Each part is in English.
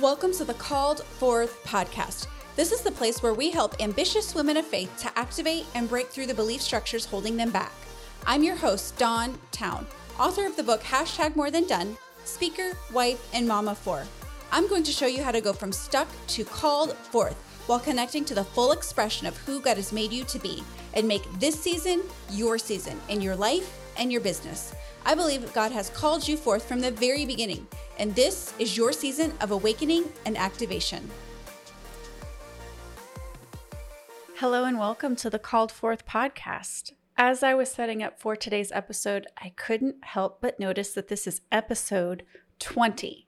Welcome to the Called Forth podcast. This is the place where we help ambitious women of faith to activate and break through the belief structures holding them back. I'm your host, Dawn Towne, author of the book Hashtag More Than Done, speaker, wife, and mama for. I'm going to show you how to go from stuck to called forth while connecting to the full expression of who God has made you to be and make this season your season in your life and your business. I believe God has called you forth from the very beginning, and this is your season of awakening and activation. Hello, and welcome to the Called Forth podcast. As I was setting up for today's episode, I couldn't help but notice that this is episode 20.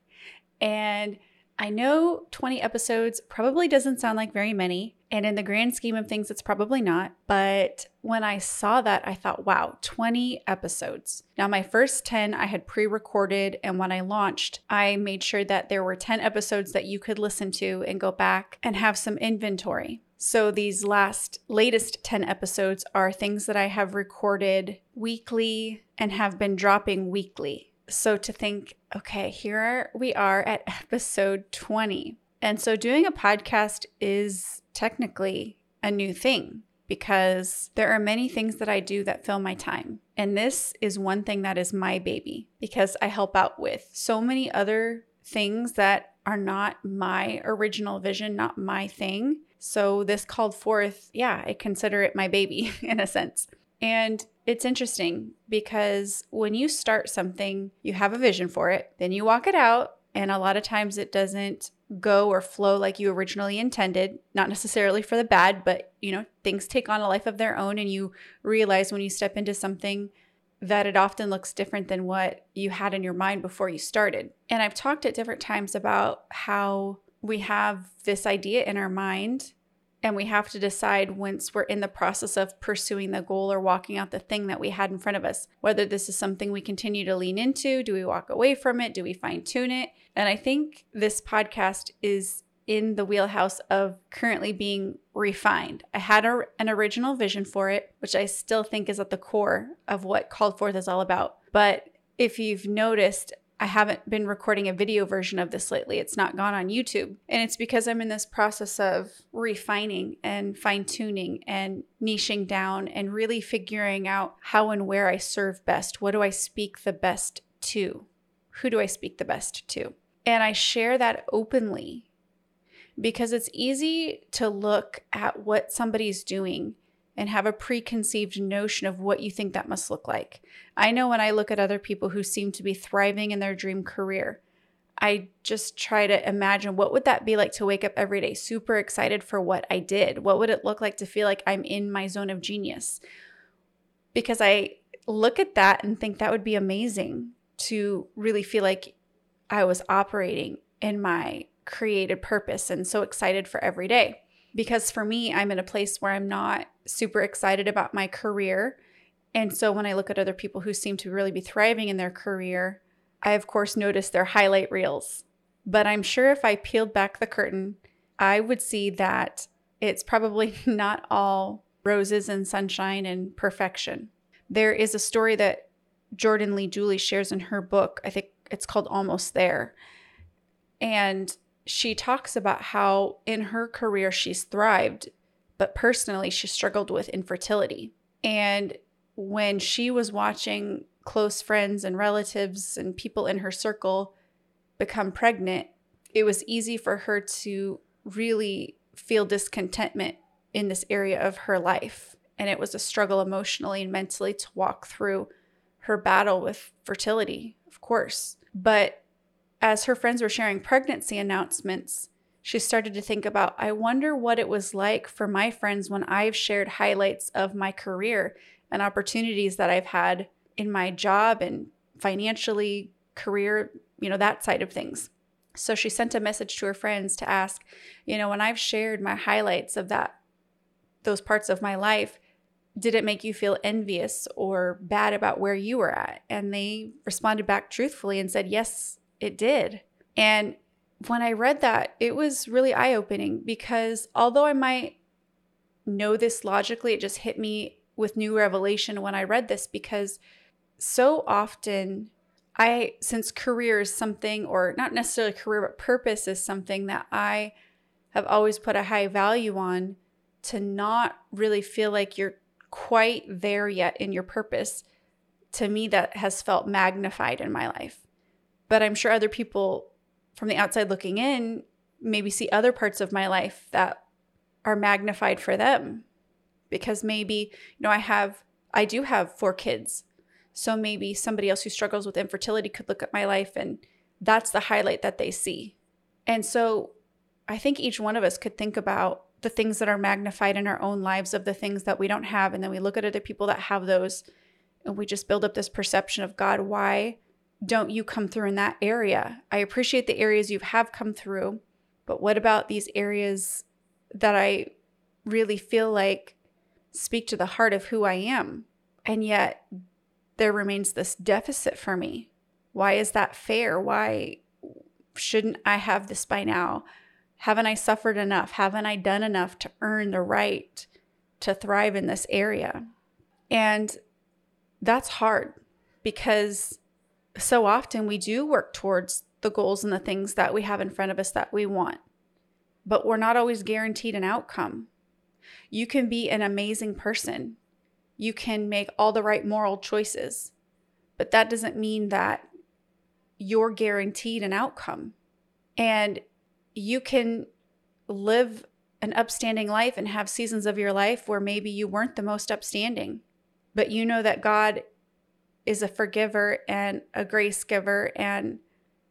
And I know 20 episodes probably doesn't sound like very many, and in the grand scheme of things, it's probably not. But when I saw that, I thought, wow, 20 episodes. Now, my first 10 I had pre recorded, and when I launched, I made sure that there were 10 episodes that you could listen to and go back and have some inventory. So these last latest 10 episodes are things that I have recorded weekly and have been dropping weekly. So to think, okay, here we are at episode 20. And so doing a podcast is technically a new thing because there are many things that I do that fill my time. And this is one thing that is my baby because I help out with so many other things that are not my original vision, not my thing. So this called forth, yeah, I consider it my baby in a sense. And it's interesting because when you start something, you have a vision for it, then you walk it out, and a lot of times it doesn't go or flow like you originally intended, not necessarily for the bad, but you know, things take on a life of their own and you realize when you step into something that it often looks different than what you had in your mind before you started. And I've talked at different times about how we have this idea in our mind and we have to decide once we're in the process of pursuing the goal or walking out the thing that we had in front of us whether this is something we continue to lean into do we walk away from it do we fine tune it? And i think this podcast is in the wheelhouse of currently being refined. I had a, an original vision for it which i still think is at the core of what called forth is all about. But if you've noticed I haven't been recording a video version of this lately. It's not gone on YouTube. And it's because I'm in this process of refining and fine tuning and niching down and really figuring out how and where I serve best. What do I speak the best to? Who do I speak the best to? And I share that openly because it's easy to look at what somebody's doing and have a preconceived notion of what you think that must look like. I know when I look at other people who seem to be thriving in their dream career, I just try to imagine what would that be like to wake up every day super excited for what I did? What would it look like to feel like I'm in my zone of genius? Because I look at that and think that would be amazing to really feel like I was operating in my created purpose and so excited for every day because for me, I'm in a place where I'm not super excited about my career. And so when I look at other people who seem to really be thriving in their career, I of course notice their highlight reels. But I'm sure if I peeled back the curtain, I would see that it's probably not all roses and sunshine and perfection. There is a story that Jordan Lee Dooley shares in her book. I think it's called Almost There. And she talks about how in her career she's thrived, but personally she struggled with infertility. And when she was watching close friends and relatives and people in her circle become pregnant, it was easy for her to really feel discontentment in this area of her life. And it was a struggle emotionally and mentally to walk through her battle with fertility, of course. But as her friends were sharing pregnancy announcements, she started to think about I wonder what it was like for my friends when I've shared highlights of my career and opportunities that I've had in my job and financially, career, you know, that side of things. So she sent a message to her friends to ask, you know, when I've shared my highlights of that, those parts of my life, did it make you feel envious or bad about where you were at? And they responded back truthfully and said, yes, it did. And when I read that, it was really eye opening because although I might know this logically, it just hit me with new revelation when I read this because so often I, since career is something, or not necessarily career, but purpose is something that I have always put a high value on, to not really feel like you're quite there yet in your purpose, to me, that has felt magnified in my life. But I'm sure other people from the outside looking in maybe see other parts of my life that are magnified for them because maybe, you know, I have, I do have four kids. So maybe somebody else who struggles with infertility could look at my life and that's the highlight that they see. And so I think each one of us could think about the things that are magnified in our own lives of the things that we don't have. And then we look at other people that have those and we just build up this perception of God, why don't you come through in that area? I appreciate the areas you have come through, but what about these areas that I really feel like speak to the heart of who I am? And yet there remains this deficit for me. Why is that fair? Why shouldn't I have this by now? Haven't I suffered enough? Haven't I done enough to earn the right to thrive in this area? And that's hard because so often we do work towards the goals and the things that we have in front of us that we want, but we're not always guaranteed an outcome. You can be an amazing person, you can make all the right moral choices, but that doesn't mean that you're guaranteed an outcome. And you can live an upstanding life and have seasons of your life where maybe you weren't the most upstanding, but you know that God is a forgiver and a grace giver and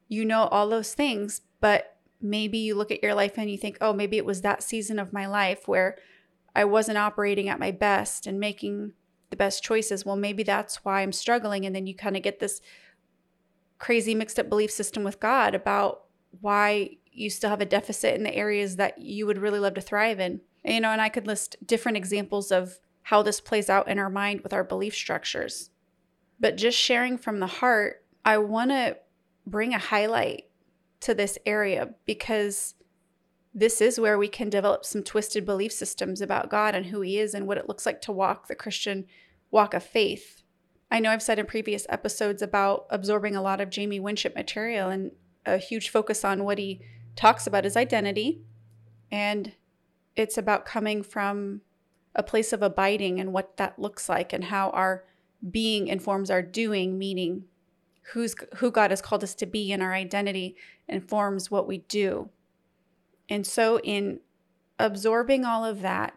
you know all those things, but maybe you look at your life and you think, "Oh, maybe it was that season of my life where I wasn't operating at my best and making the best choices." Well, maybe that's why I'm struggling and then you kind of get this crazy mixed up belief system with God about why you still have a deficit in the areas that you would really love to thrive in. You know, and I could list different examples of how this plays out in our mind with our belief structures. But just sharing from the heart, I want to bring a highlight to this area because this is where we can develop some twisted belief systems about God and who He is and what it looks like to walk the Christian walk of faith. I know I've said in previous episodes about absorbing a lot of Jamie Winship material and a huge focus on what he talks about his identity. And it's about coming from a place of abiding and what that looks like and how our being informs our doing, meaning who's who God has called us to be and our identity informs what we do. And so in absorbing all of that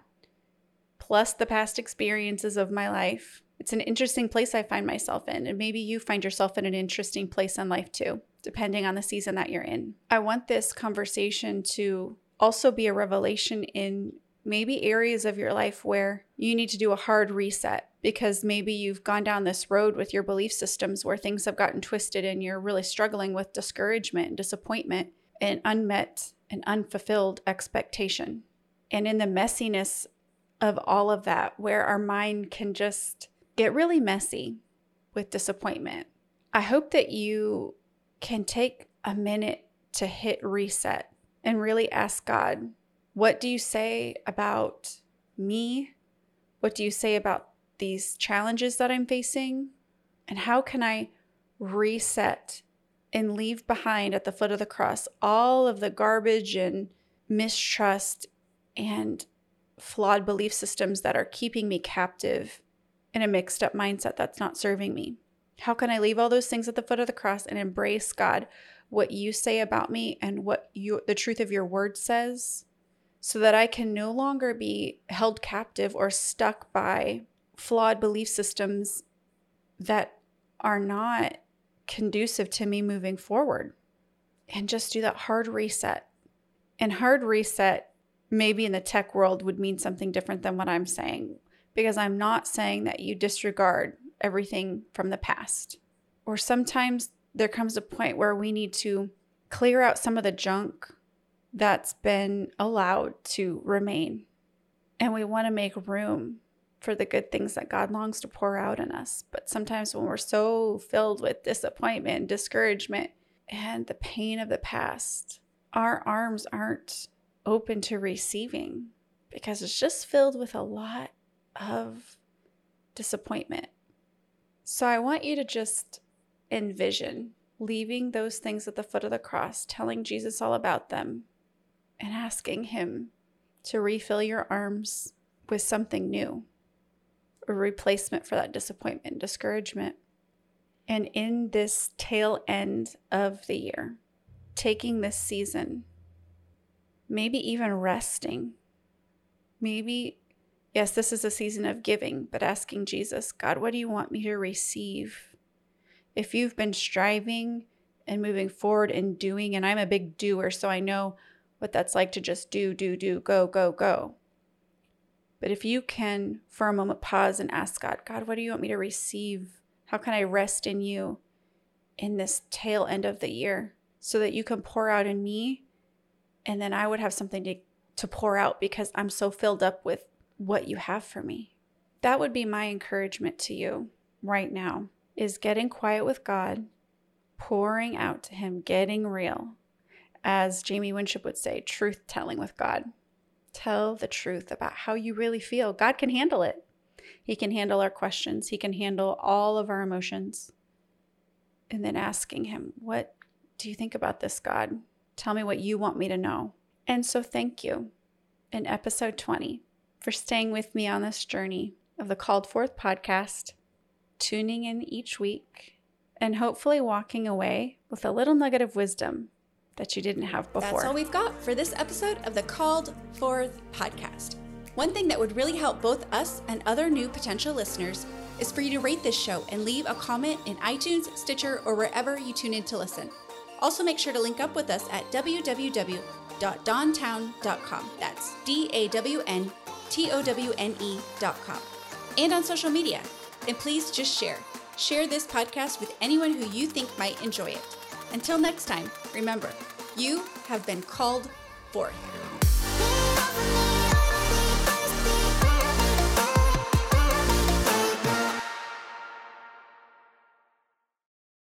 plus the past experiences of my life, it's an interesting place I find myself in and maybe you find yourself in an interesting place in life too, depending on the season that you're in. I want this conversation to also be a revelation in maybe areas of your life where you need to do a hard reset because maybe you've gone down this road with your belief systems where things have gotten twisted and you're really struggling with discouragement and disappointment and unmet and unfulfilled expectation. And in the messiness of all of that, where our mind can just get really messy with disappointment, I hope that you can take a minute to hit reset and really ask God, what do you say about me? What do you say about these challenges that I'm facing? And how can I reset and leave behind at the foot of the cross all of the garbage and mistrust and flawed belief systems that are keeping me captive in a mixed up mindset that's not serving me? How can I leave all those things at the foot of the cross and embrace God, what you say about me and what you the truth of your word says, so that I can no longer be held captive or stuck by flawed belief systems that are not conducive to me moving forward and just do that hard reset. And hard reset, maybe in the tech world, would mean something different than what I'm saying, because I'm not saying that you disregard everything from the past. Or sometimes there comes a point where we need to clear out some of the junk that's been allowed to remain. And we want to make room for the good things that God longs to pour out in us. But sometimes when we're so filled with disappointment discouragement and the pain of the past, our arms aren't open to receiving because it's just filled with a lot of disappointment. So I want you to just envision leaving those things at the foot of the cross, telling Jesus all about them, and asking Him to refill your arms with something new, a replacement for that disappointment, discouragement. And in this tail end of the year, taking this season, maybe even resting, maybe, yes, this is a season of giving, but asking Jesus, God, what do you want me to receive? If you've been striving and moving forward and doing, and I'm a big doer, so I know what that's like to just do, do, do, go, go, go. But if you can, for a moment, pause and ask God, God, what do you want me to receive? How can I rest in you in this tail end of the year so that you can pour out in me? And then I would have something to, to pour out because I'm so filled up with what you have for me. That would be my encouragement to you right now is getting quiet with God, pouring out to Him, getting real. As Jamie Winship would say, truth telling with God. Tell the truth about how you really feel. God can handle it. He can handle our questions, He can handle all of our emotions. And then asking Him, What do you think about this, God? Tell me what you want me to know. And so, thank you in episode 20 for staying with me on this journey of the Called Forth podcast, tuning in each week, and hopefully walking away with a little nugget of wisdom that you didn't have before. That's all we've got for this episode of the Called Forth podcast. One thing that would really help both us and other new potential listeners is for you to rate this show and leave a comment in iTunes, Stitcher, or wherever you tune in to listen. Also, make sure to link up with us at www.dawntowne.com. That's D A W N T O W N E.com. And on social media. And please just share. Share this podcast with anyone who you think might enjoy it. Until next time, remember, you have been called forth.